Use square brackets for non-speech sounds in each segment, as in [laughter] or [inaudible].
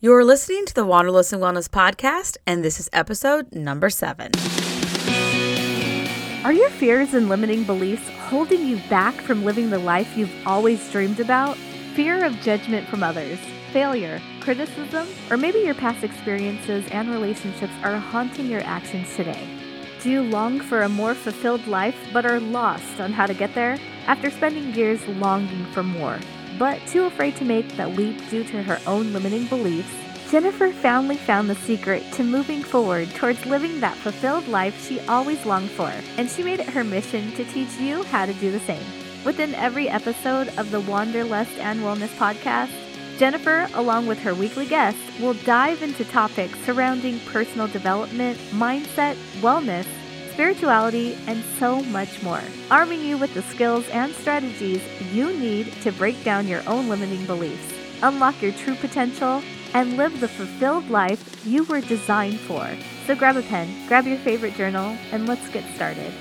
You're listening to the Wanderlust and Wellness Podcast, and this is episode number seven. Are your fears and limiting beliefs holding you back from living the life you've always dreamed about? Fear of judgment from others, failure, criticism, or maybe your past experiences and relationships are haunting your actions today. Do you long for a more fulfilled life but are lost on how to get there? After spending years longing for more, but too afraid to make that leap due to her own limiting beliefs, Jennifer finally found the secret to moving forward towards living that fulfilled life she always longed for, and she made it her mission to teach you how to do the same. Within every episode of the Wanderlust and Wellness podcast, Jennifer, along with her weekly guests, will dive into topics surrounding personal development, mindset, wellness, spirituality, and so much more, arming you with the skills and strategies you need to break down your own limiting beliefs, unlock your true potential, and live the fulfilled life you were designed for. So grab a pen, grab your favorite journal, and let's get started.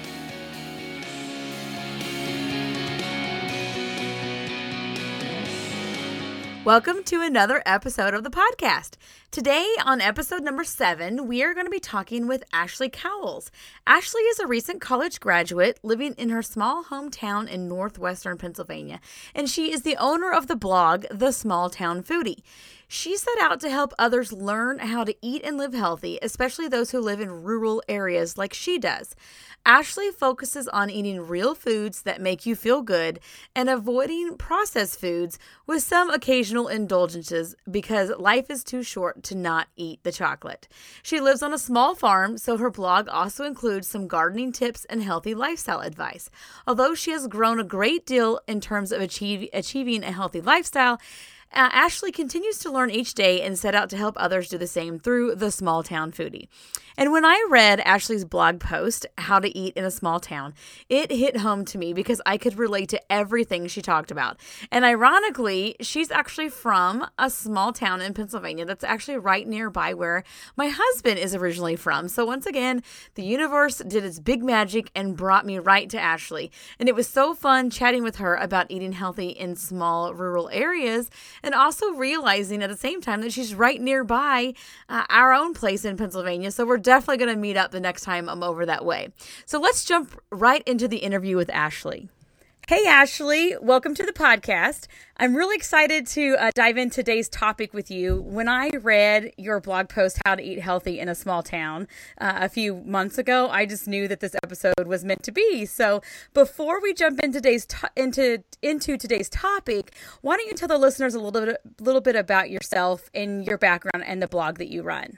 Welcome to another episode of the podcast. Today, on episode number seven, we are going to be talking with Ashley Cowles. Ashley is a recent college graduate living in her small hometown in northwestern Pennsylvania, and she is the owner of the blog, The Small Town Foodie. She set out to help others learn how to eat and live healthy, especially those who live in rural areas like she does. Ashley focuses on eating real foods that make you feel good and avoiding processed foods with some occasional indulgences because life is too short to not eat the chocolate. She lives on a small farm, so her blog also includes some gardening tips and healthy lifestyle advice. Although she has grown a great deal in terms of achieve, achieving a healthy lifestyle, uh, Ashley continues to learn each day and set out to help others do the same through the small town foodie. And when I read Ashley's blog post, How to Eat in a Small Town, it hit home to me because I could relate to everything she talked about. And ironically, she's actually from a small town in Pennsylvania that's actually right nearby where my husband is originally from. So once again, the universe did its big magic and brought me right to Ashley. And it was so fun chatting with her about eating healthy in small rural areas and also realizing at the same time that she's right nearby uh, our own place in Pennsylvania. So we're definitely going to meet up the next time I'm over that way. So let's jump right into the interview with Ashley. Hey, Ashley, welcome to the podcast. I'm really excited to uh, dive into today's topic with you. When I read your blog post, How to Eat Healthy in a Small Town, uh, a few months ago, I just knew that this episode was meant to be. So before we jump into today's, to- into, into today's topic, why don't you tell the listeners a little bit, little bit about yourself and your background and the blog that you run?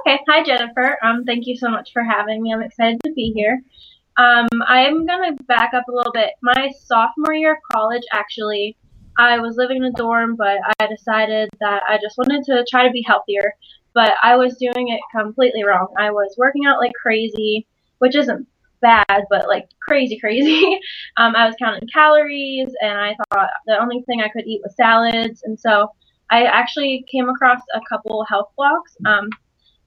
Okay. Hi, Jennifer. Um, thank you so much for having me. I'm excited to be here. Um, I'm going to back up a little bit. My sophomore year of college, actually, I was living in a dorm, but I decided that I just wanted to try to be healthier. But I was doing it completely wrong. I was working out like crazy, which isn't bad, but like crazy, crazy. [laughs] um, I was counting calories, and I thought the only thing I could eat was salads. And so I actually came across a couple health blogs. Um,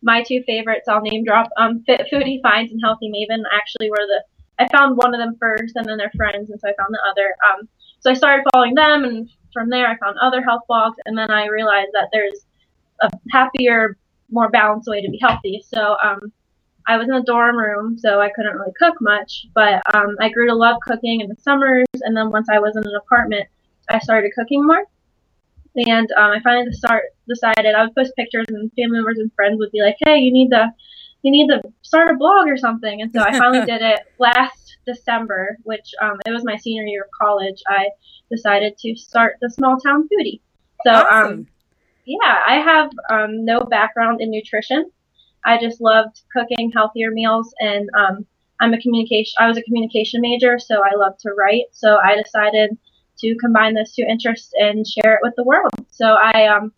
my two favorites, I'll name drop, um, Fit Foodie Finds and Healthy Maven actually were the, I found one of them first and then their friends, and so I found the other. Um, so I started following them, and from there I found other health blogs, and then I realized that there's a happier, more balanced way to be healthy. So um, I was in a dorm room, so I couldn't really cook much, but um, I grew to love cooking in the summers, and then once I was in an apartment, I started cooking more. And um, I finally start decided I would post pictures, and family members and friends would be like, "Hey, you need to, you need to start a blog or something." And so I finally [laughs] did it last December, which um, it was my senior year of college. I decided to start the small town foodie. So um, awesome. um, yeah, I have um, no background in nutrition. I just loved cooking healthier meals, and um, I'm a communication. I was a communication major, so I love to write. So I decided to combine those two interests and share it with the world. So I um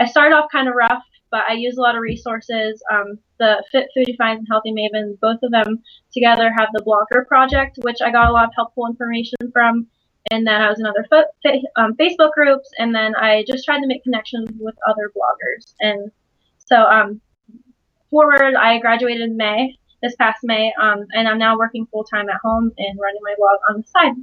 I started off kind of rough, but I use a lot of resources. Um, the Fit Foodie Finds and Healthy Maven, both of them together have the Blogger Project, which I got a lot of helpful information from. And then I was in other um, Facebook groups, and then I just tried to make connections with other bloggers. And so, um, forward, I graduated in May, this past May, um, and I'm now working full time at home and running my blog on the side.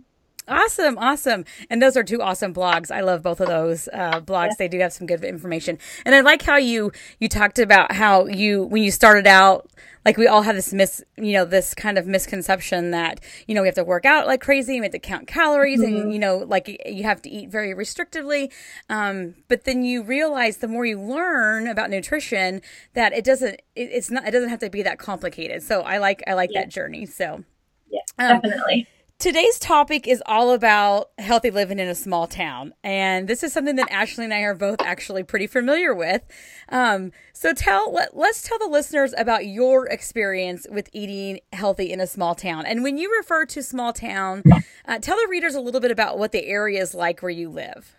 Awesome, awesome. And those are two awesome blogs. I love both of those uh, blogs. They do have some good information. And I like how you you talked about how you when you started out like we all have this mis you know this kind of misconception that you know we have to work out like crazy we have to count calories mm-hmm. and you know like you have to eat very restrictively um, but then you realize the more you learn about nutrition that it doesn't it, it's not it doesn't have to be that complicated so i like i like yeah. that journey so yeah um, definitely Today's topic is all about healthy living in a small town. And this is something that Ashley and I are both actually pretty familiar with. Um, so tell, let, us tell the listeners about your experience with eating healthy in a small town. And when you refer to small town, uh, tell the readers a little bit about what the area is like where you live.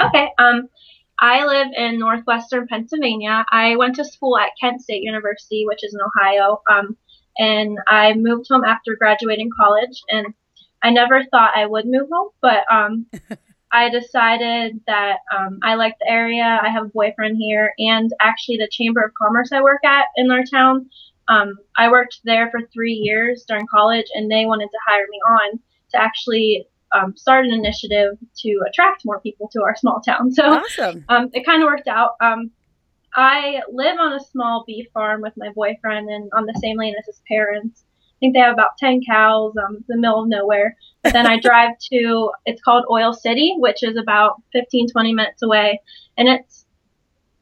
Okay. Um, I live in northwestern Pennsylvania. I went to school at Kent State University, which is in Ohio. Um, and I moved home after graduating college. And I never thought I would move home, but um, [laughs] I decided that um, I like the area. I have a boyfriend here, and actually, the Chamber of Commerce I work at in our town. Um, I worked there for three years during college, and they wanted to hire me on to actually um, start an initiative to attract more people to our [laughs] small town. So awesome. um, it kind of worked out. I live on a small beef farm with my boyfriend and on the same lane as his parents. I think they have about 10 cows, um, the middle of nowhere. But then I [laughs] drive to, it's called Oil City, which is about 15, 20 minutes away. And it's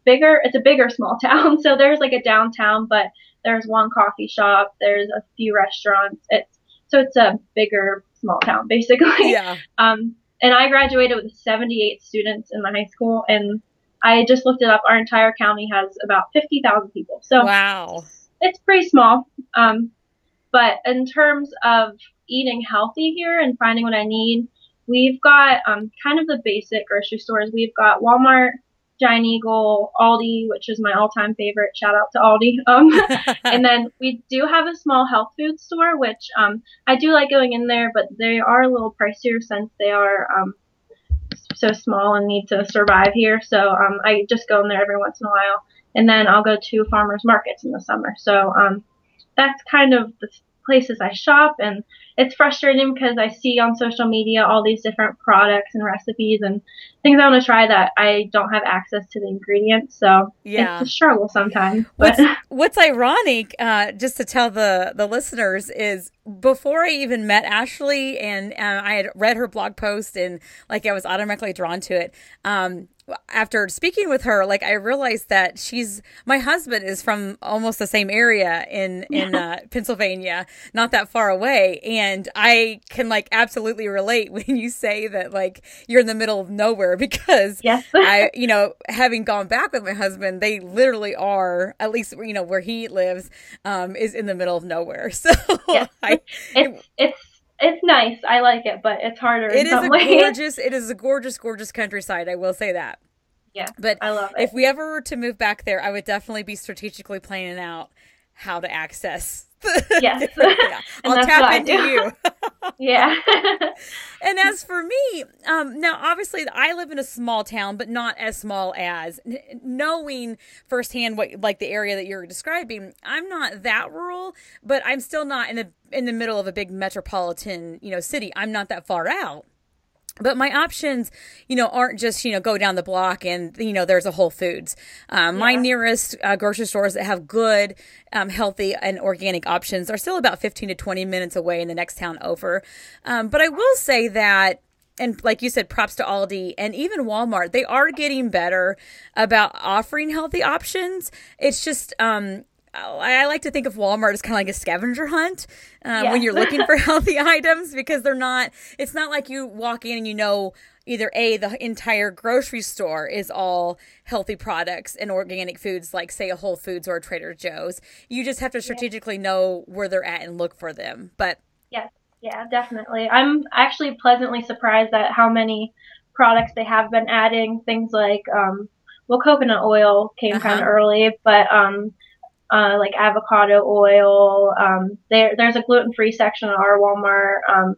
bigger, it's a bigger small [laughs] town. So there's like a downtown, but there's one coffee shop, there's a few restaurants. It's, so it's a bigger small town, [laughs] basically. Yeah. Um, and I graduated with 78 students in my high school, and I just looked it up. Our entire county has about 50,000 people. So wow, it's pretty small. Um, but in terms of eating healthy here and finding what I need, we've got um, kind of the basic grocery stores. We've got Walmart, Giant Eagle, Aldi, which is my all-time favorite. Shout out to Aldi. [laughs] Um, [laughs] and then we do have a small health food store, which um, I do like going in there, but they are a little pricier since they are um, so small and need to survive here. So um, I just go in there every once in a while, and then I'll go to farmers markets in the summer. So um, that's kind of the places I shop, and it's frustrating because I see on social media all these different products and recipes and things I want to try that I don't have access to the ingredients. So yeah. it's a struggle sometimes. But what's, [laughs] what's ironic, uh, just to tell the the listeners, is before I even met Ashley and uh, I had read her blog post and like I was automatically drawn to it. Um, after speaking with her, like I realized that she's my husband is from almost the same area in in uh, Pennsylvania, not that far away, and I can like absolutely relate [laughs] when you say that like you're in the middle of nowhere [laughs] because yes. I you know having gone back with my husband, they literally are at least you know where he lives um, is in the middle of nowhere. [laughs] So yes. I, it's it's it's nice. I like it, but it's harder. It is a ways. gorgeous. It is a gorgeous, gorgeous countryside. I will say that. Yeah, but I love it. If we ever were to move back there, I would definitely be strategically planning out how to access. Yes, [laughs] [laughs] yeah. I'll tap into you. [laughs] yeah. and as for me, um, now obviously I live in a small town, but not as small as knowing firsthand what like the area that you're describing. I'm not that rural, but I'm still not in the in the middle of a big metropolitan you know city. I'm not that far out but my options you know aren't just you know go down the block and you know there's a whole foods um, yeah. my nearest uh, grocery stores that have good um, healthy and organic options are still about 15 to 20 minutes away in the next town over um, but i will say that and like you said, props to Aldi and even Walmart. They are getting better about offering healthy options. It's just um, I like to think of Walmart as kind of like a scavenger hunt uh, yes. when you're looking for [laughs] healthy items because they're not. It's not like you walk in and you know either a the entire grocery store is all healthy products and organic foods like say a Whole Foods or a Trader Joe's. You just have to strategically know where they're at and look for them. But yes, yeah, definitely. I'm actually pleasantly surprised at how many products they have been adding. Things like um, well, coconut oil came uh-huh. kind of early, but um, uh, like avocado oil. Um, there, there's a gluten free section at our Walmart. Um,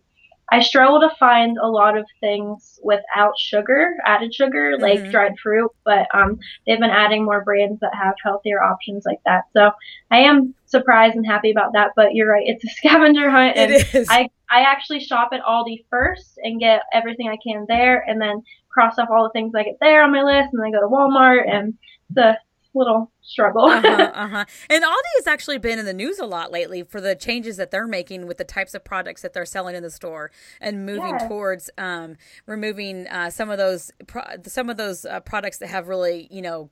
I struggle to find a lot of things without sugar, added sugar, mm-hmm. like dried fruit, but um, they've been adding more brands that have healthier options like that. So I am surprised and happy about that. But you're right, it's a [laughs] scavenger hunt, and I I actually shop at Aldi first and get everything I can there, and then cross off all the things I get there on my list, and then go to Walmart and the little struggle. uh-huh, [laughs] uh-huh. And Aldi has actually been in the news a lot lately for the changes that they're making with the types of products that they're selling in the store and moving towards um, removing uh, some of those pro- some of those uh, products that have really you know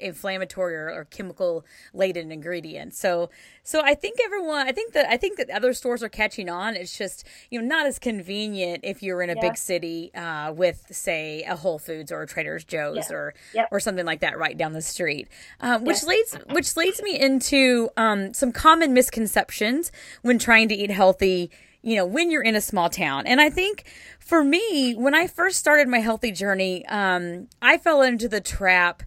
inflammatory or, or, chemical laden ingredients. So so I think everyone I think that I think that other stores are catching on. It's just you know not as convenient if you're in a yeah. big city uh, with say a Whole Foods or a Trader Joe's yeah. or or something like that right down the street. Um, which leads which leads me into um, some common misconceptions when trying to eat healthy you know, when you're in a small town. And I think for me, when I first started my healthy journey, um, I fell into the trap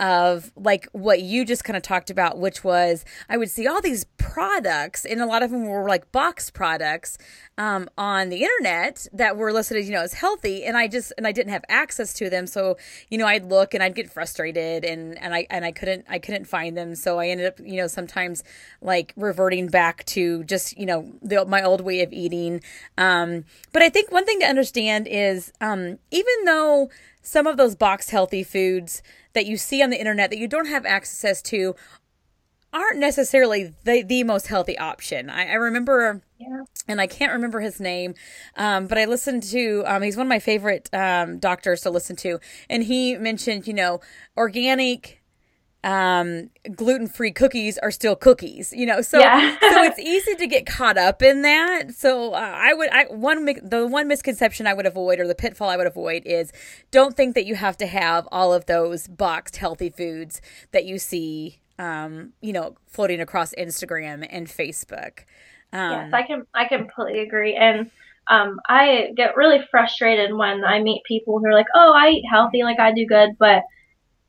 of like what you just kind of talked about, which was I would see all these products, and a lot of them were like box products um, on the internet that were listed, you know, as healthy, and I just and I didn't have access to them, so you know I'd look and I'd get frustrated, and and I and I couldn't I couldn't find them, so I ended up you know sometimes like reverting back to just you know the, my old way of eating. Um, but I think one thing to understand is um, even though some of those box healthy foods that you see on the internet that you don't have access to aren't necessarily the, the most healthy option. I, I remember, yeah. and I can't remember his name, um, but I listened to, um, he's one of my favorite um, doctors to listen to, and he mentioned, you know, organic um, gluten free cookies are still cookies, you know. So yeah. [laughs] so it's easy to get caught up in that. So uh, I would I one the one misconception I would avoid or the pitfall I would avoid is don't think that you have to have all of those boxed healthy foods that you see um, you know, floating across Instagram and Facebook. Um, yes, I can I completely agree. And um, I get really frustrated when I meet people who are like, "Oh, I eat healthy, like I do good," but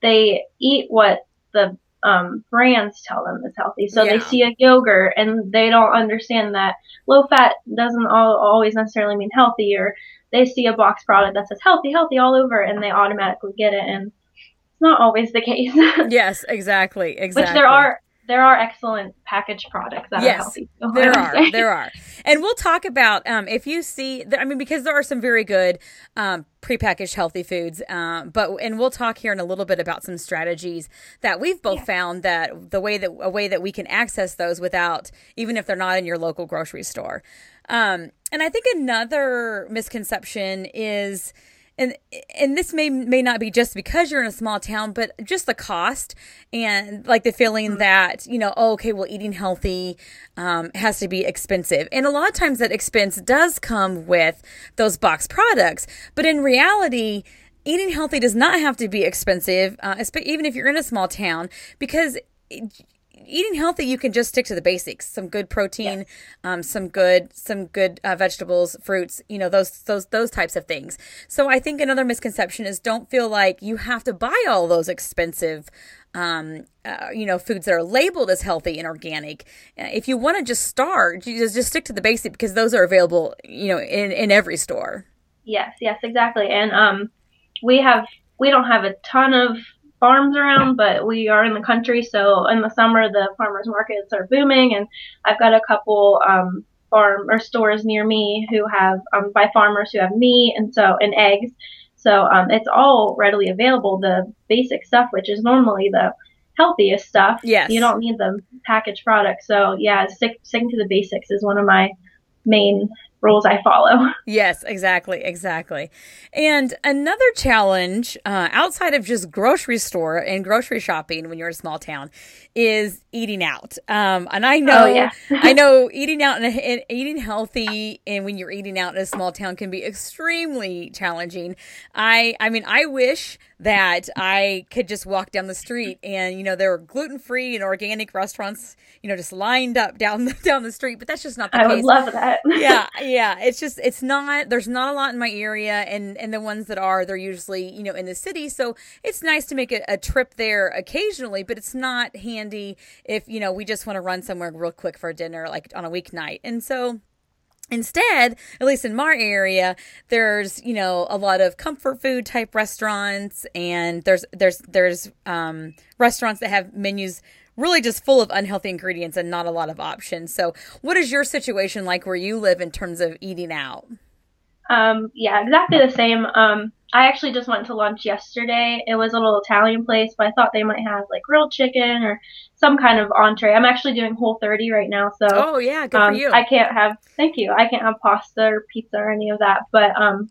they eat what the um, brands tell them it's healthy. So yeah. they see a yogurt and they don't understand that low fat doesn't all, always necessarily mean healthy, or they see a box product that says healthy, healthy all over, and they automatically get it. And it's not always the case. [laughs] yes, exactly, exactly. Which there are there are excellent packaged products that yes, are healthy. there are, there are, and we'll talk about um, if you see. I mean, because there are some very good um, prepackaged healthy foods, um, but and we'll talk here in a little bit about some strategies that we've both yeah. found that the way that a way that we can access those without even if they're not in your local grocery store. Um, and I think another misconception is and and this may may not be just because you're in a small town but just the cost and like the feeling mm-hmm. that you know oh, okay well eating healthy um, has to be expensive and a lot of times that expense does come with those box products but in reality eating healthy does not have to be expensive uh, even if you're in a small town because eating healthy, you can just stick to the basics: some good protein, yes. um, some good some good uh, vegetables, fruits. You know those those those types of things. So I think another misconception is don't feel like you have to buy all those expensive. Um, uh, you know, foods that are labeled as healthy and organic. Uh, if you want to just start, you just just stick to the basic because those are available, you know, in in every store. Yes, yes, exactly. And um, we have we don't have a ton of farms around, but we are in the country, so in the summer the farmers markets are booming, and I've got a couple um, farm or stores near me who have um, by farmers who have meat and so and eggs. So um, it's all readily available. The basic stuff, which is normally the healthiest stuff. Yes. You don't need the packaged product. So yeah, stick, sticking to the basics is one of my main rules I follow. Yes, exactly, exactly. And another challenge uh, outside of just grocery store and grocery shopping when you're in a small town is eating out. Um, and I know, oh, yeah. I [laughs] know eating out and, and, eating healthy and when you're eating out in a small town can be extremely challenging. I, I mean, I wish that I could just walk down the street and you know there were gluten free and organic restaurants you know just lined up down the, [laughs] down the street but that's just not the I case. I would love that. yeah, yeah, [laughs] it's just it's not there's not a lot in my area and and the ones that are they're usually you know in the city so it's nice to make a, a trip there occasionally but it's not handy if you know we just want to run somewhere real quick for dinner like on a weeknight and so Instead, at least in my area, there's you know a lot of comfort food type restaurants, and there's there's there's um, restaurants that have menus really just full of unhealthy ingredients and not a lot of options. So, what is your situation like where you live in terms of eating out? Um, yeah, exactly the same. Um, I actually just went to lunch yesterday. It was a little Italian place, but I thought they might have like grilled chicken or some kind of entree. I'm actually doing Whole 30 right now, so oh yeah, good um, for you. I can't have thank you. I can't have pasta or pizza or any of that. But um,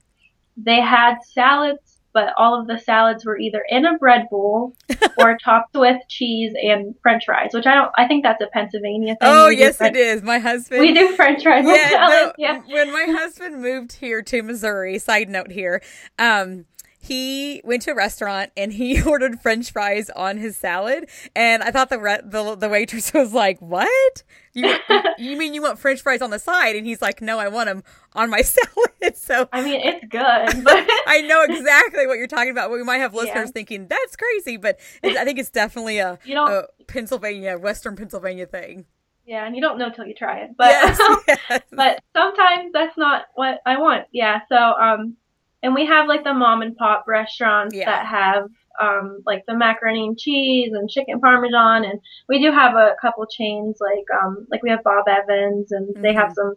they had salads but all of the salads were either in a bread bowl [laughs] or topped with cheese and French fries, which I don't. I think that's a Pennsylvania thing. Oh yes, French, it is. My husband. We do French fries yeah. [laughs] No, yeah. When my husband moved here to Missouri, side note here, um, he went to a restaurant and he [laughs] ordered french fries on his salad and i thought the re- the, the waitress [laughs] was like what you, you mean you want french fries on the side and he's like no i want them on my [laughs] salad so i mean it's good but i know exactly what you're talking about we might have listeners yeah. thinking that's crazy but i think it's definitely a, you know, a pennsylvania western pennsylvania thing yeah, and you don't know till you try it. But yes, yes. but sometimes that's not what I want. Yeah. So um and we have like the mom and pop restaurants yeah. that have um, like the macaroni and cheese and chicken parmesan, and we do have a couple chains like um, like we have Bob Evans, and mm-hmm. they have mm-hmm. some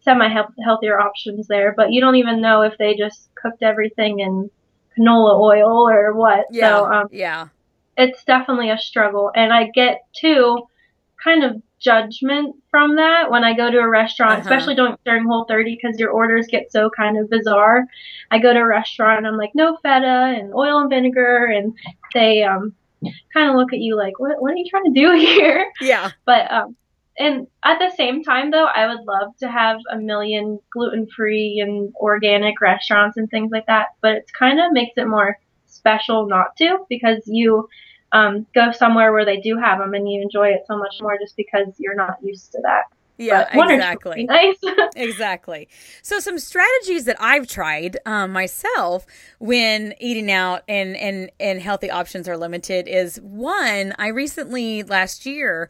semi healthier options there. But you don't even know if they just cooked everything in canola oil or what. Yeah, so um, yeah, it's definitely a struggle, and I get too kind of judgment from that when I go to a restaurant, uh-huh. especially during, during Whole 30 because your orders get so kind of bizarre. I go to a restaurant and I'm like, no feta and oil and vinegar, and they um kind of look at you like, what what are you trying to do [laughs] here? Yeah. But um and at the same time though, I would love to have a million gluten-free and organic restaurants and things like that, but it kind of makes it more special not to because you um, go somewhere where they do have them and you enjoy it so much more just because you're not used to that. Yeah, exactly. Nice. [laughs] exactly. So some strategies that I've tried um, myself when eating out and, and and healthy options are limited is one. I recently last year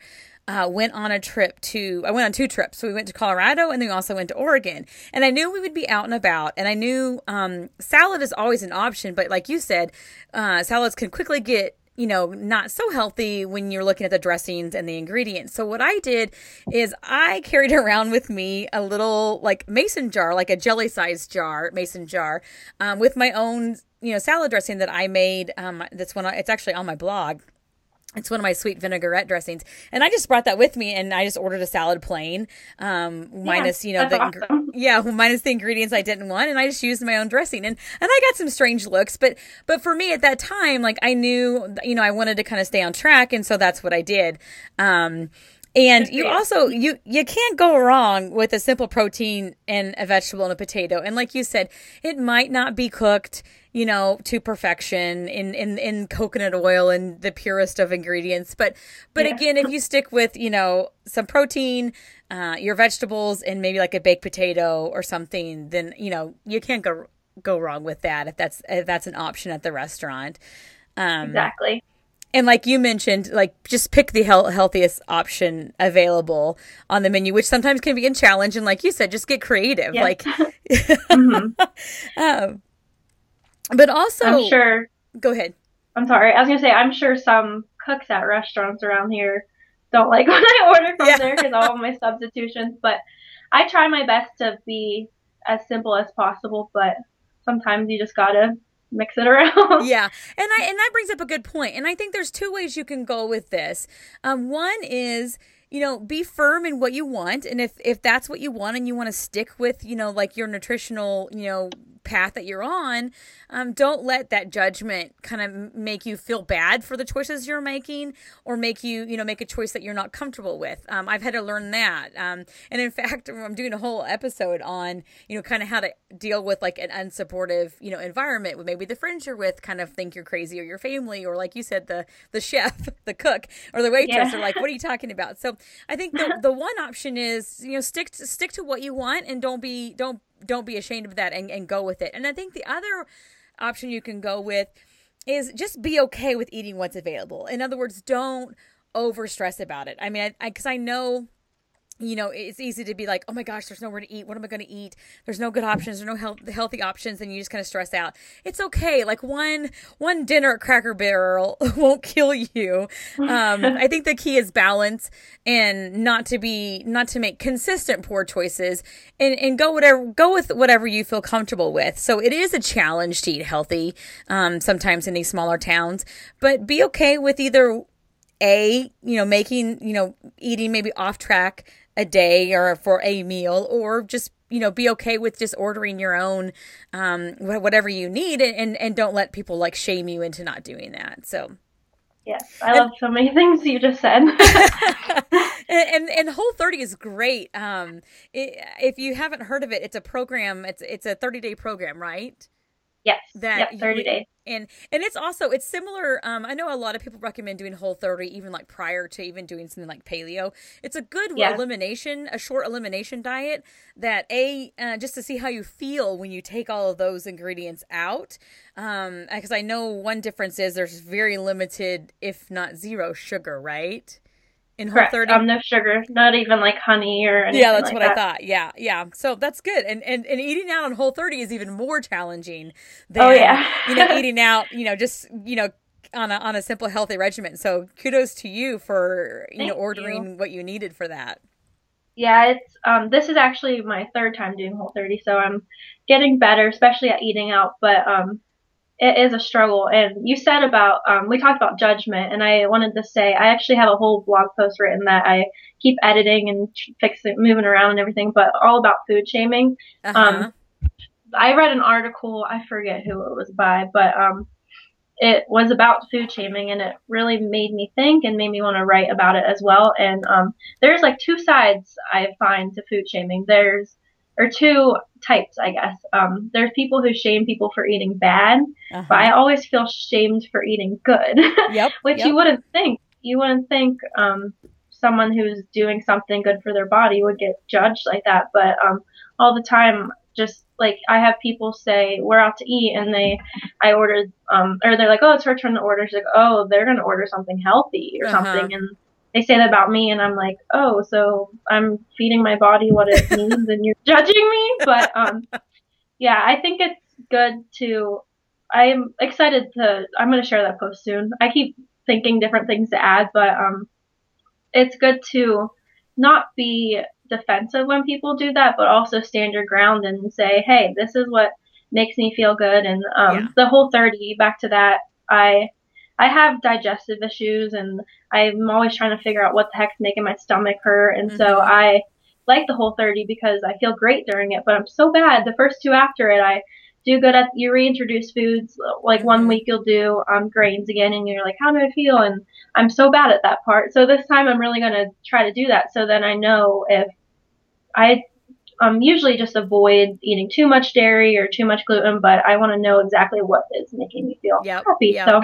uh, went on a trip to, I went on two trips. So we went to Colorado and then we also went to Oregon. And I knew we would be out and about. And I knew um, salad is always an option. But like you said, uh, salads can quickly get you know, not so healthy when you're looking at the dressings and the ingredients. So what I did is I carried [laughs] around with me a little like mason jar, like a jelly sized jar, mason jar, um, with my own, you know, salad dressing that I made. Um, that's when it's actually on my blog. It's one of my sweet vinaigrette dressings, and I just brought that with me, and I just ordered a salad plain, um, yeah, minus you know the awesome. [laughs] yeah minus the ingredients I didn't want, and I just used my own dressing, and and I got some strange looks, but but for me at that time, like I knew you know I wanted to kind of stay on track, and so that's what I did. Um, and you also you you can't go wrong with a simple protein and a vegetable and a potato. And like you said, it might not be cooked you know, to perfection in, in, in coconut oil and the purest of ingredients. But, but yeah. again, if you stick with, you know, some protein, uh, your vegetables and maybe like a baked potato or something, then, you know, you can't go, go wrong with that if that's, if that's an option at the restaurant. Um, exactly. And like you mentioned, like just pick the he- healthiest option available on the menu, which sometimes can be a challenge. And like you said, just get creative. Yes. Like, [laughs] [laughs] mm-hmm. um, but also, I'm sure. Go ahead. I'm sorry. I was gonna say I'm sure some cooks at restaurants around here don't like [laughs] when I order from yeah. there because all my substitutions. But I try my best to be as simple as possible. But sometimes you just gotta mix it [laughs] around. yeah, and I and that brings up a good point. And I think there's two ways you can go with this. Um, one is you know be firm in what you want and if if that's what you want and you want to stick with you know like your nutritional you know path that you're on, um, don't let that judgment kind of make you feel bad for the choices you're making or make you, you know, make a choice that you're not comfortable with. Um, I've had to learn that. Um, and in [laughs] fact, I'm doing a whole episode on, you know, kind of how to deal with like an unsupportive, you know, environment with maybe the friends you're with kind of think you're crazy or your family, or like you said, the, the chef, [laughs] the cook or the waitress yeah. are like, what are you talking about? So I think the, [laughs] the one option is, you know, stick to, stick to what you want and don't be, don't don't be ashamed of that and, and go with it. And I think the other option you can go with is just be okay with eating what's available. In other words, don't over stress about it. I mean, I because I know you know, it's easy to be like, oh my gosh, there's nowhere to eat. What am I going to eat? There's no good options. There's no health, healthy options, and you just kind of stress out. It's okay. Like one one dinner at Cracker Barrel [laughs] won't kill you. Um, I think the key is balance and not to be not to make consistent poor choices, and and go whatever go with whatever you feel comfortable with. So it is a challenge to eat healthy. Um, sometimes in these smaller towns, but be okay with either a you know making you know eating maybe off track a day or for a meal or just you know be okay with just ordering your own um, whatever you need and, and don't let people like shame you into not doing that so. Yes i and, love so many [laughs] things you just said. [laughs] And, and, and whole 30 is great um it, if you haven't heard of it it's a program it's it's a 30 day program right Yes. That yep, 30 days. And and it's also it's similar um I know a lot of people recommend doing whole 30 even like prior to even doing something like paleo. It's a good yeah. elimination, a short elimination diet that a uh, just to see how you feel when you take all of those ingredients out. Um because I know one difference is there's very limited if not zero sugar, right? In Whole 30? Um, no sugar, not even like honey or anything. Yeah, that's like what that. I thought. Yeah, yeah. So that's good. And, and and eating out on Whole 30 is even more challenging than oh, yeah. you know [laughs] eating out. You know, just you know on a on a simple healthy regimen. So kudos to you for you Thank know ordering you. what you needed for that. Yeah, it's um this is actually my third time doing Whole 30, so I'm getting better, especially at eating out. But um it is a struggle. And you said about, um, we talked about judgment, and I wanted to say I actually have a whole blog post written that I keep editing and fixing, moving around and everything, but all about food shaming. Uh-huh. Um, I read an article, I forget who it was by, but um, it was about food shaming, and it really made me think and made me want to write about it as well. And um, there's like two sides I find to food shaming. There's or two types, I guess. Um, there's people who shame people for eating bad, uh-huh. but I always feel shamed for eating good. [laughs] Yep. which yep. you wouldn't think. You wouldn't think um, someone who's doing something good for their body would get judged like that. But um, all the time, just like I have people say we're out to eat, and they, I ordered, um, or they're like, oh, it's her turn to order. She's like, oh, they're gonna order something healthy or uh-huh. something, and they say that about me and I'm like, oh, so I'm feeding my body what it [laughs] needs and you're judging me. But um, yeah, I think it's good to. I'm excited to. I'm going to share that post soon. I keep thinking different things to add, but um, it's good to not be defensive when people do that, but also stand your ground and say, hey, this is what makes me feel good. And um, yeah. the whole 30, back to that, I I have digestive issues and I'm always trying to figure out what the heck's making my stomach hurt. And mm-hmm. so I like the whole 30 because I feel great during it, but I'm so bad. The first two after it, I do good at, you reintroduce foods. Like one mm-hmm. week you'll do um, grains again and you're like, how do I feel? And I'm so bad at that part. So this time I'm really going to try to do that. So then I know if I um, usually just avoid eating too much dairy or too much gluten, but I want to know exactly what is making me feel yep, happy. Yep. So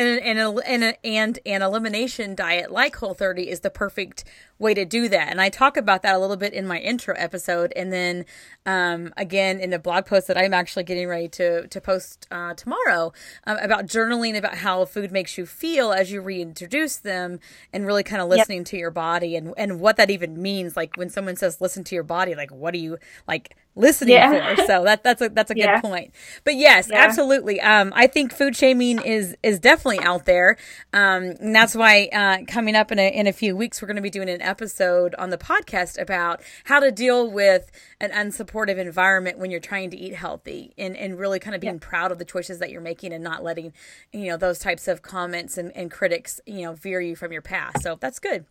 and and and, and an elimination diet like Whole 30 is the perfect way to do that. And I talk about that a little bit in my intro episode, and then um, again in the blog post that I'm actually getting ready to to post uh, tomorrow um, about journaling about how food makes you feel as you reintroduce them, and really kind of listening yep. to your body and and what that even means. Like when someone says listen to your body, like what do you like listening yeah. for? So that that's a that's a [laughs] yeah. good point. But yes, yeah. absolutely. Um, I think food shaming is is definitely out there. Um, and that's why uh, coming up in a in a few weeks we're going to be doing an episode on the podcast about how to deal with an unsupportive environment when you're trying to eat healthy and, and really kind of being yeah. proud of the choices that you're making and not letting, you know, those types of comments and, and critics, you know, veer you from your path. So that's good.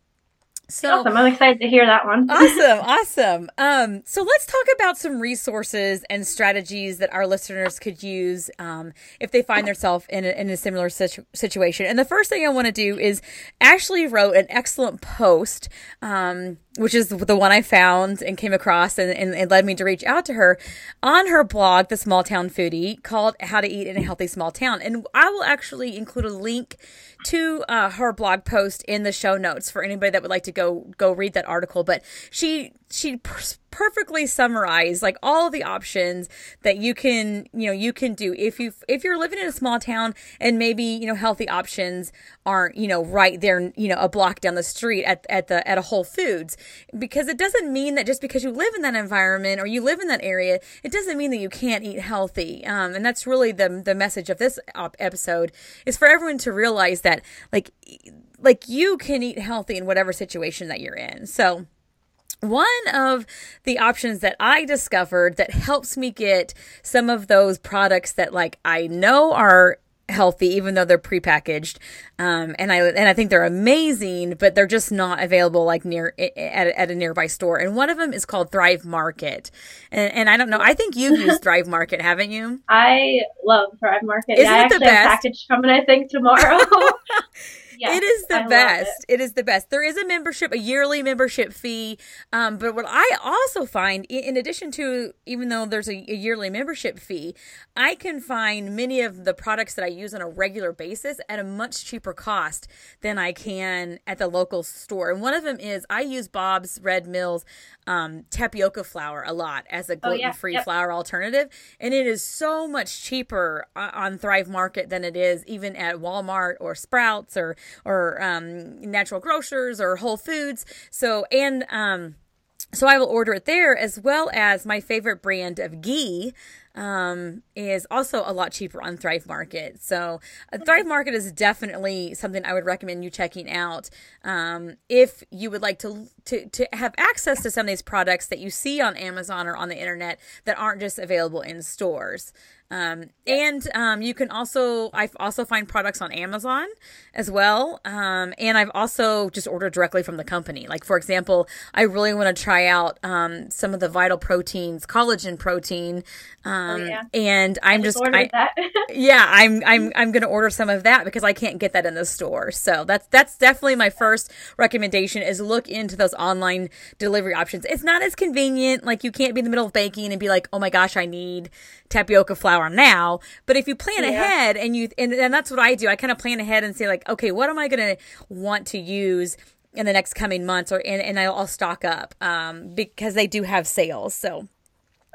So awesome. I'm excited to hear that one. awesome. Awesome. Um, so let's talk about some resources and strategies that our listeners could use um, if they find themselves in a, in a similar situ- situation. And the first thing I want to do is Ashley wrote an excellent post, um, which is the one I found and came across and, and it led me to reach out to her on her blog, The Small Town Foodie, called How to Eat in a Healthy Small Town. And I will actually include a link to uh, her blog post in the show notes for anybody that would like to go go read that article. But she she perfectly summarize like all the options that you can you know you can do if you if you're living in a small town and maybe you know healthy options aren't you know right there you know a block down the street at, at the at a whole foods. Because it doesn't mean that just because you live in that environment or you live in that area it doesn't mean that you can't eat healthy. Um, and that's really the the message of this episode is for everyone to realize that like like you can eat healthy in whatever situation that you're in. So one of the options that I discovered that helps me get some of those products that like I know are healthy even though they're prepackaged um, and i and i think they're amazing but they're just not available like near at, at a nearby store. And one of them is called thrive market. And, and i don't know i think you've [laughs] used thrive market haven't you? I love thrive market. Isn't yeah, it I the best? package coming i think tomorrow [laughs] [laughs] Yes, it is the I best. It. it is the best. There is a membership, a yearly membership fee. Um, but what I also find, in addition to even though there's a, a, yearly membership fee, I can find many of the products that I use on a regular basis at a much cheaper cost than I can at the local store. And one of them is I use Bob's Red Mills um, tapioca flour a lot as a gluten free oh, yeah. yep. flour alternative. And it is so much cheaper on Thrive Market than it is even at Walmart or Sprouts or or um, natural grocers or Whole Foods. So and um, so I will order it there as well as my favorite brand of ghee um, is also a lot cheaper on Thrive Market. So uh, Thrive Market is definitely something I would recommend you checking out um, if you would like to, to to have access to some of these products that you see on Amazon or on the internet that aren't just available in stores. Um, and um, you can also, I also find products on Amazon as well. Um, and I've also just ordered directly from the company. Like, for example, I really want to try out um, some of the Vital Proteins, collagen protein. oh, um, yeah. And I'm I just, just I, [laughs] yeah, I'm, I'm, I'm going to order some of that because I can't get that in the store. So that's, that's definitely my first recommendation is look into those online delivery options. It's not as convenient. Like, you can't be in the middle of baking and be like, oh my gosh, I need tapioca flour now. But if you plan yeah. ahead and you, and, and that's what I do, I kind of plan ahead and say like, okay, what am I going to want to use in the next coming months or, and, and I'll, I'll stock up, um, because they do have sales. So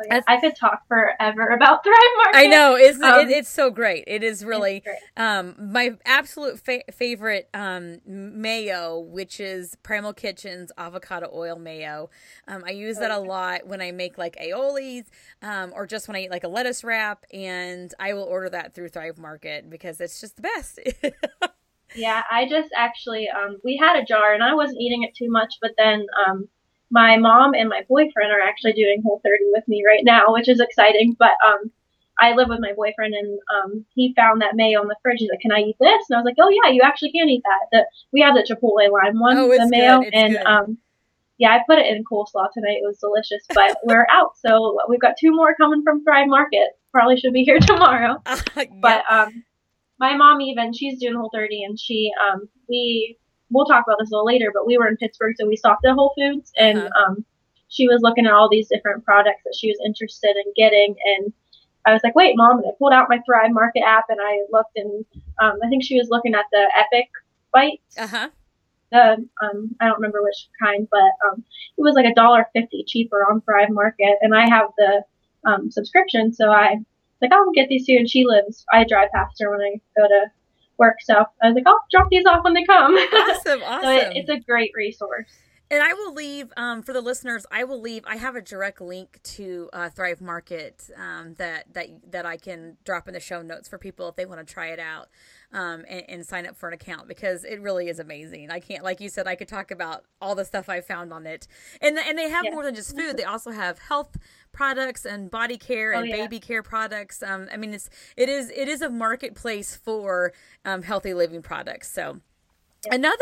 Yeah. I could talk forever about [laughs] Thrive Market. I know, it's um, it, it's so great. It is really um, my absolute fa- favorite um, mayo, which is Primal Kitchen's avocado oil mayo. Um, I use that a lot when I make like aiolis um, or just when I eat like a lettuce wrap, and I will order that through Thrive Market because it's just the best. [laughs] yeah, I just actually um, we had a jar and I wasn't eating it too much, but then my mom and my boyfriend are actually doing Whole 30 with me right now, which is exciting. But um, I live with my boyfriend, and um, he found that mayo in the fridge. He's like, "Can I eat this?" And I was like, "Oh yeah, you actually can eat that." The, we have the chipotle lime one, oh, the mayo, and good. um, yeah, I put it in coleslaw tonight. It was delicious, but [laughs] we're out, so we've got two more coming from Thrive Market. Probably should be here [laughs] tomorrow. [laughs] Uh, yeah. But um, my mom even she's doing Whole 30, and she um, we we'll talk about this a little later, but we were in Pittsburgh, so we stopped at Whole Foods, and uh-huh. um, she was looking at all these different products that she was interested in getting, and I was like, "Wait, mom!" And I pulled out my Thrive Market app, and I looked, and um, I think she was looking at the Epic Bites. Uh huh. The um, I don't remember which kind, but um, it was like a dollar fifty cheaper on Thrive Market, and I have the um, subscription, so I like I'll get these two, and she lives. I drive past her when I go to work. So I was like, I'll drop these off when they come. Awesome, [laughs] awesome. so it, it's a great resource. And I will leave um, for the listeners. I will leave. I have a direct link to uh, Thrive Market um, that that that I can drop in the show notes for people if they want to try it out um, and, and, sign up for an account because it really is amazing. I can't, like you said, I could talk about all the stuff I found on it, and and they have yeah. more than just food. They also have health products and body care oh, and oh, yeah. baby care products. Um, I mean, it's it is it is a marketplace for um, healthy living products. So yeah, another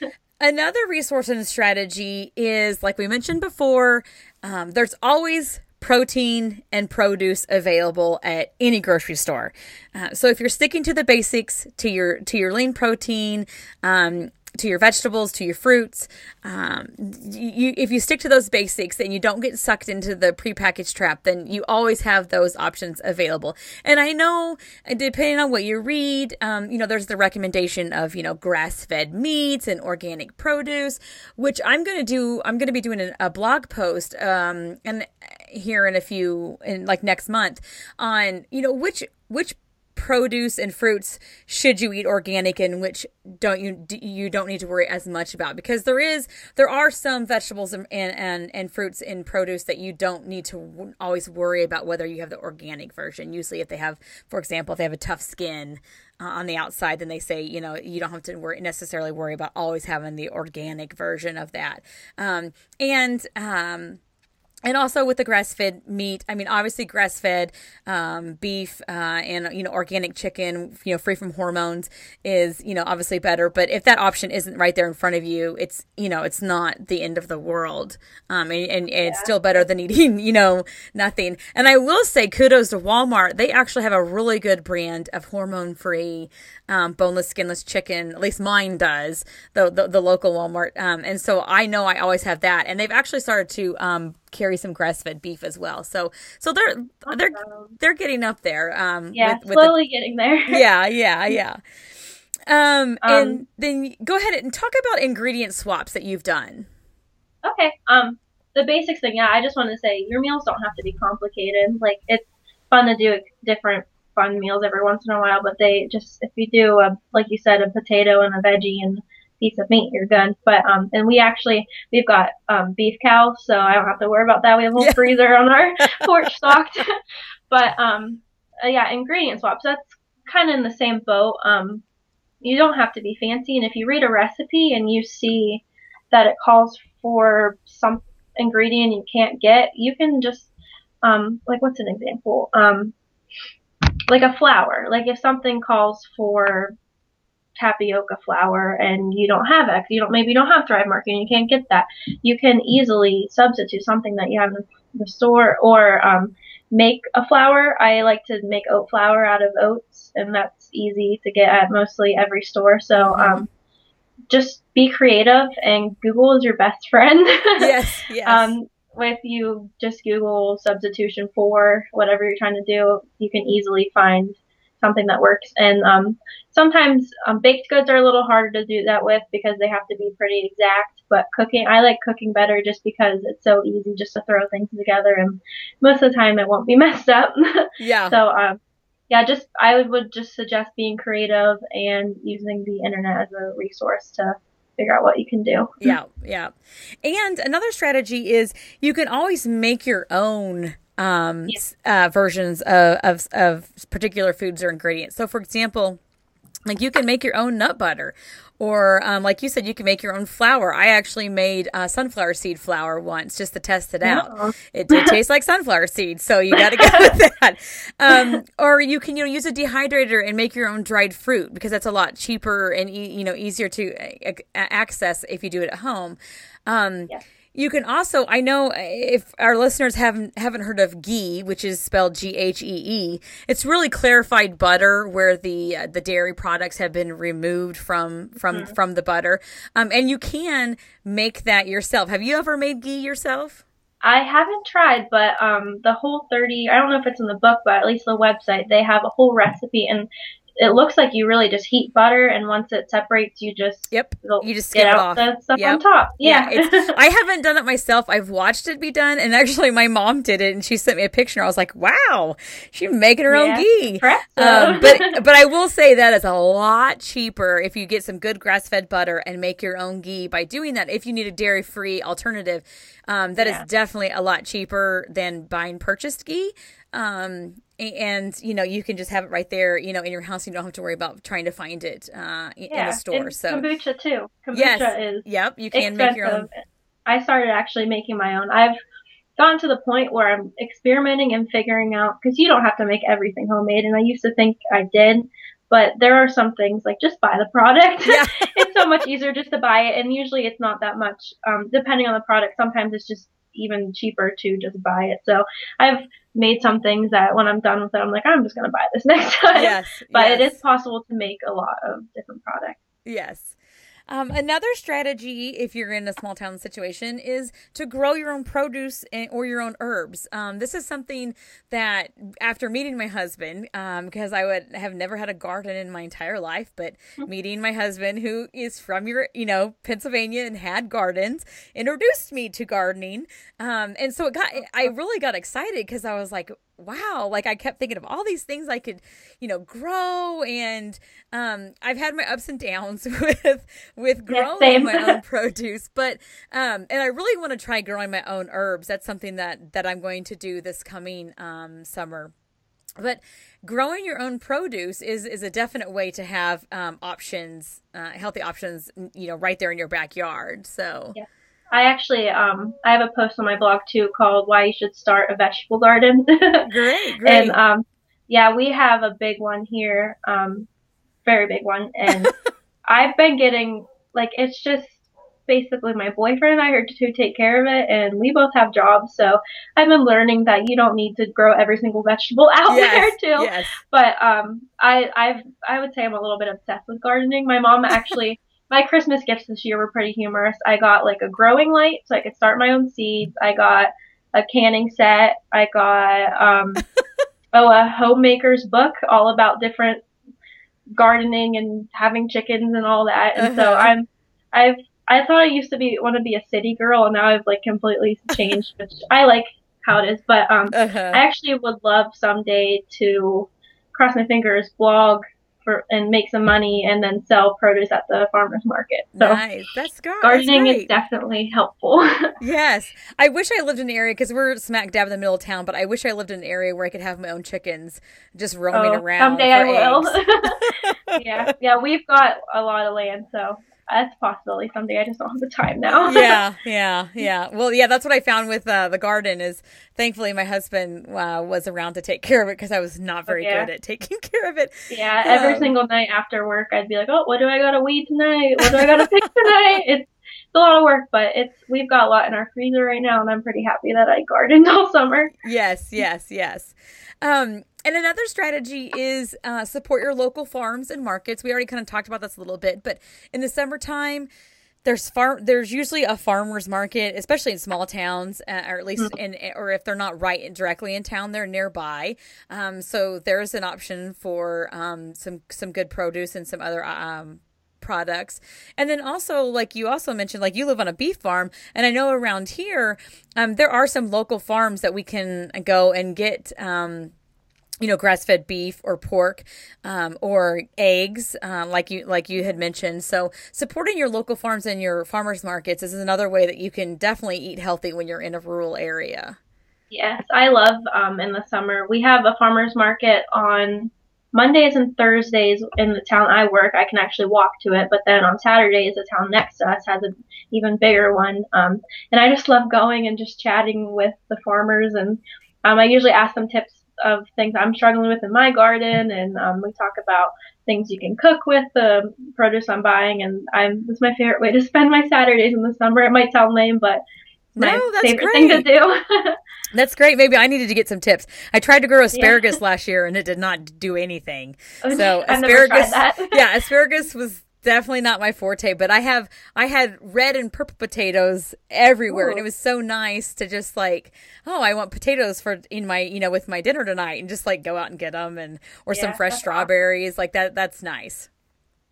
[laughs] Another resource and strategy is, like we mentioned before, um, there's always protein and produce available at any grocery store. Uh, so if you're sticking to the basics, to your to your lean protein, um, to your vegetables, to your fruits. Um, you, if you stick to those basics and you don't get sucked into the prepackaged trap, then you always have those options available. And I know, depending on what you read, um, you know, there's the recommendation of, you know, grass fed meats and organic produce, which I'm going to do, I'm going to be doing a, a blog post, um, and here in a few, in like next month on, you know, which, which produce and fruits should you eat organic and which don't you you don't need to worry as much about. Because there is there are some vegetables and and and fruits in produce that you don't need to always worry about whether you have the organic version. Usually if they have for example if they have a tough skin uh, on the outside then they say you know you don't have to worry necessarily worry about always having the organic version of that. Um, and um, and also with the grass-fed meat i mean obviously grass-fed um, beef uh, and you know organic chicken you know free from hormones is you know obviously better. But if that option isn't right there in front of you it's you know it's not the end of the world. Um, and, and, and yeah. it's still better than [laughs] eating you know nothing. And i will say kudos to walmart. They actually have a really good brand of hormone-free um, boneless skinless chicken. At least mine does the, the, the local walmart. Um, and so i know i always have that. And they've actually started to um, carry some grass fed beef as well. So so they're they're they're getting up there. Um, yeah, with, with slowly the, getting there. [laughs] yeah, yeah, yeah. Um, um, and then go ahead and talk about ingredient swaps that you've done. Okay. Um, the basics thing. Yeah, I just want to say your meals don't have to be complicated. Like it's fun to do different fun meals every once in a while, but they just if you do a like you said a potato and a veggie and piece of meat, you're good. But um, and we actually we've got um beef cow, so I don't have to worry about that. We have a whole yeah. freezer on our [laughs] porch stocked. [laughs] but um, uh, yeah, ingredient swaps. That's kind of in the same boat. Um, you don't have to be fancy, and if you read a recipe and you see that it calls for some ingredient you can't get, you can just um, like what's an example? Um, like a flour. Like if something calls for tapioca flour and you don't have X, you don't maybe you don't have Thrive Market and you can't get that. You can easily substitute something that you have in the store or um, make a flour. I like to make oat flour out of oats, and that's easy to get at mostly every store. So um, just be creative, and Google is your best [laughs] friend. yes, yes. um, with you just Google substitution for whatever you're trying to do, you can easily find something that works. And um, sometimes um, baked goods are a little harder to do that with because they have to be pretty exact. But cooking, I like cooking better just because it's so easy just to throw things together, and most of the time it won't be [laughs] messed up. Yeah. so um, yeah, just I would, would just suggest being creative and using the internet as a resource to figure out what you can do. Yeah, yeah. And another strategy is you can always make your own um, uh, versions of, of, of particular foods or ingredients. So, for example, like you can make your own nut butter or um, like you said you can make your own flour. I actually made uh, sunflower seed flour once just to test it out. No. it did taste like sunflower seeds so you got to go [laughs] with that. Um, or you can you know use a dehydrator and make your own dried fruit because that's a lot cheaper and e- you know easier to uh, access if you do it at home. Um, yeah you can also, I know if our listeners haven't haven't heard of ghee, which is spelled G H E E, it's really clarified butter where the uh, the dairy products have been removed from from mm-hmm. from the butter, um, and you can make that yourself. Have you ever made ghee yourself? I haven't tried, but um, the whole 30, I don't know if it's in the book, but at least the website, they have a whole recipe. And it looks like you really just heat butter, and once it separates, you just yep, you just get out the stuff yep. on top. Yeah, yeah [laughs] I haven't done it myself. I've watched it be done, and actually, my mom did it, and she sent me a picture. I was like, wow, she's making her yeah, own ghee. Um, but but I will say that is a lot cheaper if you get some good grass fed butter and make your own ghee by doing that. If you need a dairy free alternative, um, that yeah. is definitely a lot cheaper than buying purchased ghee. Um, and you know you can just have it right there you know in your house. You don't have to worry about trying to find it uh, yeah, in the store. so kombucha too. Kombucha yes. is yep you can expensive. make your own. I started actually making my own. I've gotten to the point where i'm experimenting and figuring out because you don't have to make everything homemade and i used to think i did but there are some things like just buy the product. Yeah. [laughs] it's so much easier just to buy it and usually it's not that much um, depending on the product. Sometimes it's just even cheaper to just buy it. So I've made some things that when I'm done with it, I'm like, I'm just going to buy this [laughs] next time. Yes. but yes. it is possible to make a lot of different products. Yes. Um, another strategy, if you're in a small town situation, is to grow your own produce or your own herbs. Um, this is something that, after meeting my husband, um, because I would have never had a garden in my entire life, but mm-hmm. meeting my husband, who is from your, you know, Pennsylvania and had gardens, introduced me to gardening. Um, and so it got, I really got excited because I was like, wow like i kept thinking of all these things i could you know grow and um i've had my ups and downs [laughs] with with growing yeah, my own [laughs] produce but um and i really want to try growing my own herbs. That's something that that i'm going to do this coming um summer. But growing your own produce is is a definite way to have um, options uh, healthy options you know right there in your backyard so yeah. I actually um I have a post on my blog too called "Why You Should Start a Vegetable Garden." great, [laughs] great. And um yeah, we have a big one here, um very big one, and [laughs] I've been getting like it's just basically my boyfriend and I are to take care of it, and we both have jobs, so I've been learning that you don't need to grow every single vegetable [laughs] out yes, there too. Yes. But um, I I've I would say I'm a little bit obsessed with gardening. My mom actually my Christmas gifts this year were pretty humorous. I got like a growing light so I could start my own seeds. I got a canning set. I got um [laughs] oh a homemaker's book all about different gardening and having chickens and all that. And uh-huh. so I'm I've I thought I used to be want to be a city girl and now I've like completely [laughs] changed, which I like how it is. But um uh-huh. I actually would love someday to cross my fingers blog for and make some money and then sell produce at the farmers market. So nice. That's good. Gardening That's is definitely helpful. [laughs] yes. I wish I lived in an area because we're smack dab in the middle of town, but I wish I lived in an area where I could have my own chickens just roaming oh, around. Someday I will. [laughs] yeah. Yeah, we've got a lot of land, so that's a possibility someday. I just don't have the time now. [laughs] yeah, yeah, yeah. Well, yeah, that's what I found with uh, the garden. Is thankfully my husband uh, was around to take care of it because I was not very yeah. good at taking [laughs] care of it. Yeah, every um, single night after work, I'd be like, "Oh, what do I got to weed tonight? What do I got to pick [laughs] tonight?" It's it's a lot of work, but it's we've got a lot in our freezer right now, and I'm pretty happy that I gardened all summer. Yes, yes, yes. Um, and another strategy is uh, support your local farms and markets. We already kind of talked about this a little bit, but in the summertime, there's farm there's usually a farmers market especially in small towns uh, or at least mm-hmm. in or if they're not right directly in town they're nearby um, so there's an option for um, some some good produce and some other um, products and then also like you also mentioned like you live on a beef farm and i know around here um, there are some local farms that we can go and get um, you know grass-fed beef or pork um, or eggs uh, like you like you had mentioned. So supporting your local farms and your farmers markets is another way that you can definitely eat healthy when you're in a rural area. Yes i love um, in the summer. We have a farmers market on mondays and thursdays in the town i work. I can actually walk to it but then on saturdays the town next to us has an even bigger one. Um, and i just love going and just chatting with the farmers and um, i usually ask them tips of things I'm struggling with in my garden, and um, we talk about things you can cook with the produce I'm buying. And I'm this is my favorite way to spend my Saturdays in the summer. It might sound lame, but my no, that's favorite great. thing to do. [laughs] that's great. Maybe I needed to get some tips. I tried to grow asparagus yeah. last year and it did not do anything. [laughs] So asparagus, [laughs] yeah, asparagus was definitely not my forte, but I have I had red and purple potatoes everywhere, Ooh. and it was so nice to just like, oh, I want potatoes for in my you know with my dinner tonight, and just like go out and get them, and or yeah, some fresh strawberries awesome. like that. That's nice.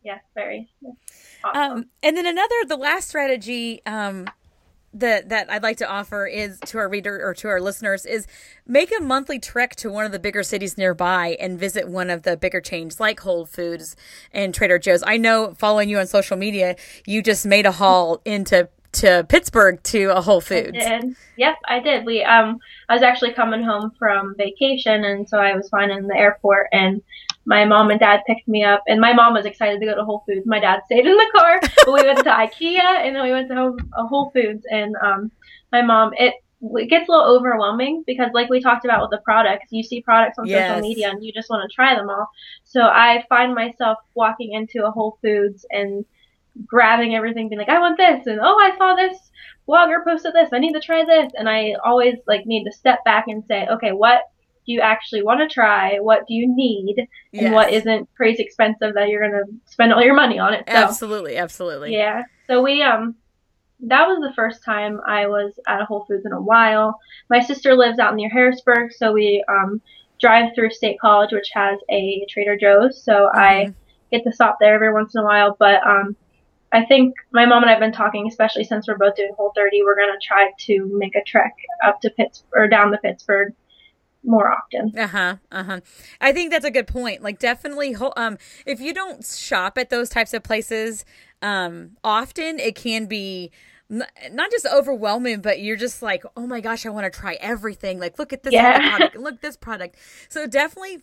Yeah, very. Awesome. Um, and then another, the last strategy um, that that I'd like to offer is to our reader or to our listeners is make a monthly trek to one of the bigger cities nearby and visit one of the bigger chains like Whole Foods and Trader Joe's. I know following you on social media, you just made a haul into to Pittsburgh to a Whole Foods. I did. Yep, I did. We um I was actually coming home from vacation and so I was flying in the airport and my mom and dad picked me up, and my mom was excited to go to Whole Foods. My dad stayed in the car, but we went to [laughs] IKEA, and then we went to Whole, uh, Whole Foods, and um, my mom it it gets a little overwhelming because like we talked about with the products you see products on yes. social media and you just want to try them all so i find myself walking into a whole foods and grabbing everything being like i want this and oh i saw this blogger posted this i need to try this and i always like need to step back and say okay what do you actually want to try? What do you need? And Yes. what isn't crazy expensive that you're going to spend all your money on it. So, Absolutely, absolutely. yeah. So we um that was the first time I was at a Whole Foods in a while. My sister lives out near Harrisburg, so we um drive through State College, which has a Trader Joe's. So I Mhm. get to stop there every once in a while. But um I think my mom and I have been talking, especially since we're both doing Whole 30, we're gonna try to make a trek up to Pitts or down to Pittsburgh more often. Uh-huh. Uh-huh. I think that's a good point. Like definitely um if you don't shop at those types of places um often it can be not just overwhelming but you're just like oh my gosh I want to try everything like look at this Yeah. product [laughs] look at this product so definitely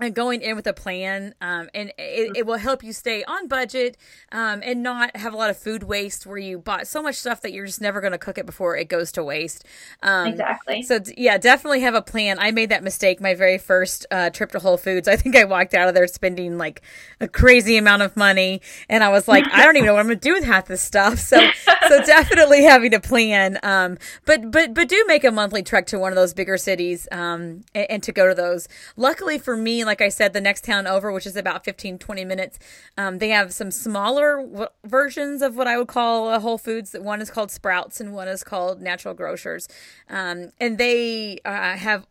uh, going in with a plan um, and it, it will help you stay on budget um, and not have a lot of food waste where you bought so much stuff that you're just never going to cook it before it goes to waste um, Exactly. so d- yeah, definitely have a plan. I made that mistake my very first uh, trip to Whole Foods. I think I walked out of there spending like a crazy amount of money, and I was like, I don't even know what I'm gonna do with half this stuff. So [laughs] so definitely having a plan. Um, but but but do make a monthly trek to one of those bigger cities, um, and, and to go to those. Luckily for me, like I said, the next town over, which is about 15, 20 minutes, um, they have some smaller w- versions of what I would call a Whole Foods. One is called Sprouts, and one is called Natural Grocers, um, and they uh, have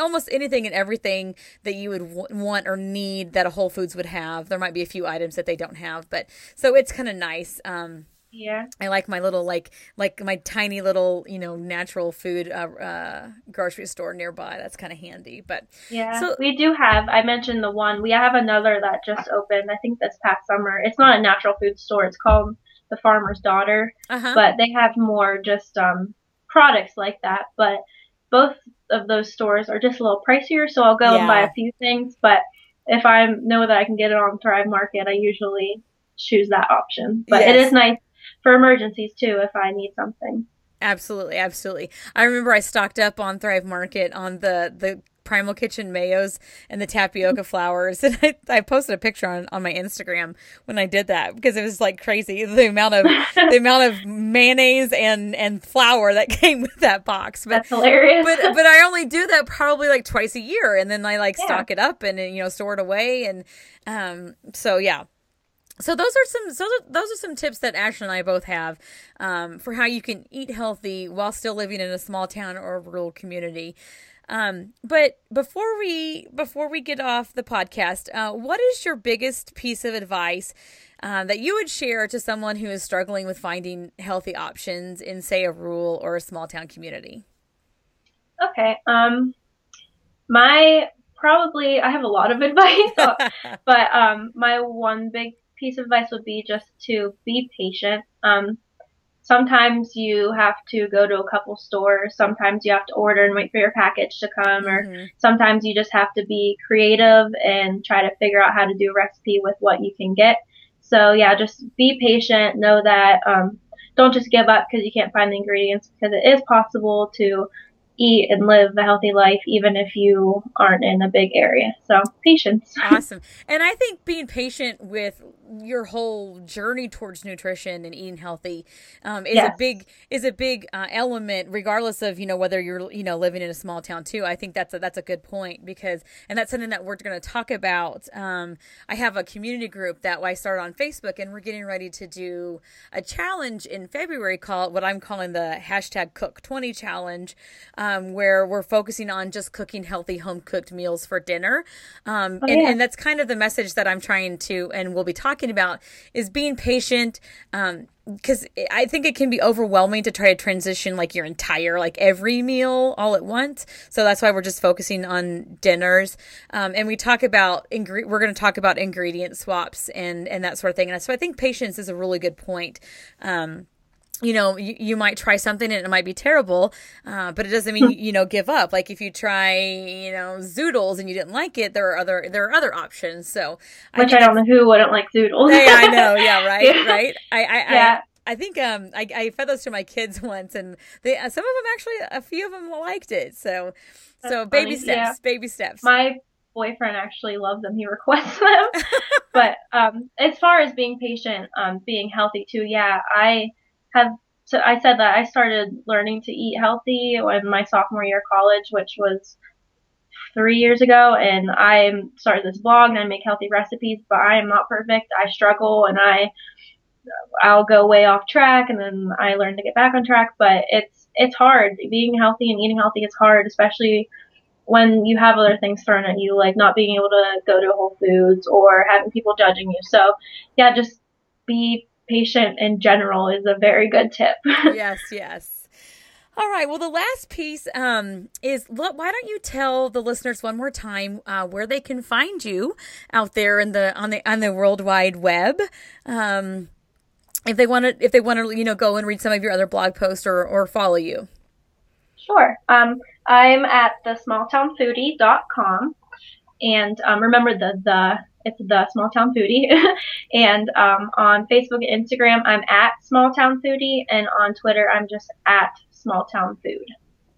almost anything and everything that you would w- want or need that a Whole Foods would have. There might be a few items that they don't have, but so it's kind of nice. Um, yeah. I like my little like like my tiny little you know natural food uh, uh, grocery store nearby. That's kind of handy. But Yeah, So- we do have. I mentioned the one. We have another that just opened. I think this past summer. It's not a natural food store. It's called the Farmer's Daughter, uh huh. but they have more just um, products like that. But both of those stores are just a little pricier, so I'll go and buy a few things. But if I know that I can get it on Thrive Market, I usually choose that option. But it Yes. is nice for emergencies too if I need something. Absolutely, absolutely. I remember I stocked up on Thrive Market on the the Primal Kitchen mayos and the tapioca flours, [laughs] and I, I posted a picture on, on my Instagram when I did that because it was like crazy the amount of [laughs] the amount of mayonnaise and and flour that [laughs] came with that box. But That's hilarious. but but I only do that probably like twice a year, and then I like Yeah. stock it up and you know store it away, and um so yeah. So those are some so th- those are some tips that Ashley and I both have um, for how you can eat healthy while still living in a small town or a rural community. Um, but before we before we get off the podcast, uh, what is your biggest piece of advice um, that you would share to someone who is struggling with finding healthy options in, say, a rural or a small town community? Okay. Um, my probably I have a lot of [laughs] advice, [laughs] but um, my one big piece of advice would be just to be patient. Um, sometimes you have to go to a couple stores. Sometimes you have to order and wait for your package to come, or Mhm. sometimes you just have to be creative and try to figure out how to do a recipe with what you can get. So yeah, just be patient. Know that um, don't just give up because you can't find the ingredients because it is possible to eat and live a healthy life even if you aren't in a big area. So patience. [laughs] awesome. And I think being patient with your whole journey towards nutrition and eating healthy um, is a big is a big uh, element, regardless of you know whether you're you know living in a small town too. I think that's a, that's a good point because and that's something that we're going to talk about. Um, I have a community group that I started on Facebook, and we're getting ready to do a challenge in February called what I'm calling the hashtag Cook Twenty Challenge, um, where we're focusing on just cooking healthy home cooked meals for dinner. Um, Oh, and, yeah. and that's kind of the message that I'm trying to, and we'll be talking about, is being patient. Um, because I think it can be overwhelming to try to transition like your entire like every meal all at once. So that's why we're just focusing on dinners. Um, and we talk about ingre- we're going to talk about ingredient swaps and and that sort of thing. And so I think patience is a really good point. Um, you know, you, you might try something and it might be terrible, uh, but it doesn't mean you know give up. Like if you try, you know, zoodles and you didn't like it, there are other there are other options. So Which think I don't know who wouldn't like zoodles. yeah, I know. [laughs] Yeah, right, Yeah. right. I, I, Yeah. I, I think um, I, I fed those to my kids [laughs] once, and they uh, some of them actually, a few of them liked it. So, so baby funny, steps, yeah. baby steps. My boyfriend actually loves them. He [laughs] requests them. but um, as far as being patient, um, being healthy too, yeah, I have. So I said that I started learning to eat healthy in my sophomore year of college, which was three years ago, and I started this blog and I make healthy recipes, but I am not perfect. I struggle and I I'll go way off track, and then I learn to get back on track. But it's it's hard. Being healthy and eating healthy is hard, especially when you have other things thrown at you, like not being able to go to Whole Foods or having people judging you. So yeah, just be patient in general is a very good tip. [laughs] yes, yes. All right. Well, the last piece um, is look, why don't you tell the listeners one more time uh, where they can find you out there in the on the on the World Wide Web. Um, if they want to, if they want to, you know, go and read some of your other blog posts or, or follow you. Sure. Um, I'm at the smalltownfoodie.com. And um, remember the the it's the small town foodie. [laughs] and um, on Facebook and Instagram, I'm at small town foodie, and on Twitter, I'm just at small town food.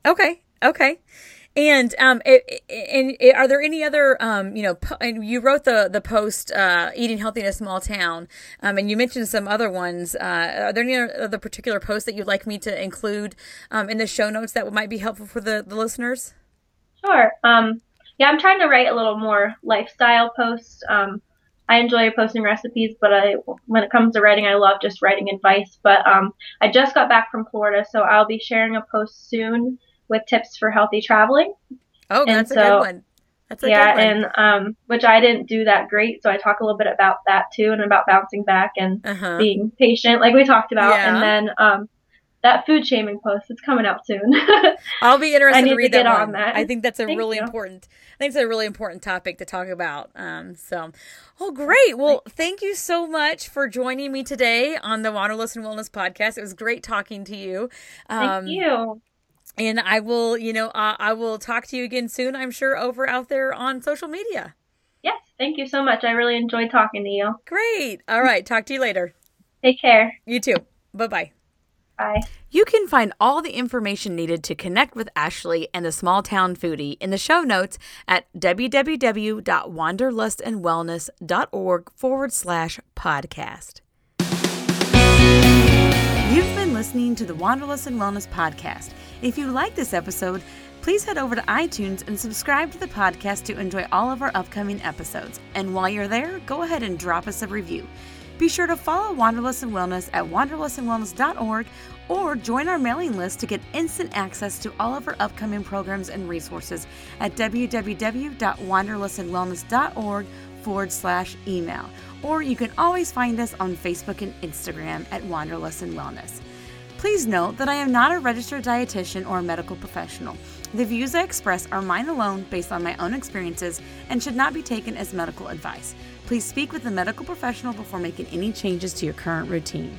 Okay. Okay. And um, it, and it, are there any other um, you know, po- and you wrote the the post uh, eating healthy in a small town, um, and you mentioned some other ones. Uh, are there any other particular posts that you'd like me to include um, in the show notes that might be helpful for the, the listeners? Sure. Um, yeah, I'm trying to write a little more lifestyle posts. Um, I enjoy posting recipes, but I, when it comes to writing, I love just writing advice. But um, I just got back from Florida, so I'll be sharing a post soon with tips for healthy traveling. Oh, and that's so, a good one. That's a yeah, good one. and um, which I didn't do that great, so I talk a little bit about that too, and about bouncing back and uh-huh. being patient, like we talked about. Yeah. And then um, that food shaming post is coming out soon. [laughs] I'll be interested to read to that, one. on that. I think that's a Thank really you. important. I think it's a really important topic to talk about. Um, so, oh, great. Well, thank you so much for joining me today on the Wanderlust and Wellness podcast. It was great talking to you. Um, Thank you and I will, you know, uh, I will talk to you again soon. I'm sure over out there on social media. Yes, thank you so much. I really enjoyed talking to you. Great. All right, talk to you later. Take care. You too. Bye-bye. Bye. You can find all the information needed to connect with Ashley and the Small Town Foodie in the show notes at www.wanderlustandwellness.org forward slash podcast. You've been listening to the Wanderlust and Wellness podcast. If you like this episode, please head over to iTunes and subscribe to the podcast to enjoy all of our upcoming episodes. And while you're there, go ahead and drop us a review. Be sure to follow Wanderlust and Wellness at wanderlustandwellness.org or join our mailing list to get instant access to all of our upcoming programs and resources at www.wanderlustandwellness.org forward slash email. Or you can always find us on Facebook and Instagram at Wanderlust and Wellness. Please note that I am not a registered dietitian or a medical professional. The views I express are mine alone based on my own experiences and should not be taken as medical advice. Please speak with a medical professional before making any changes to your current routine.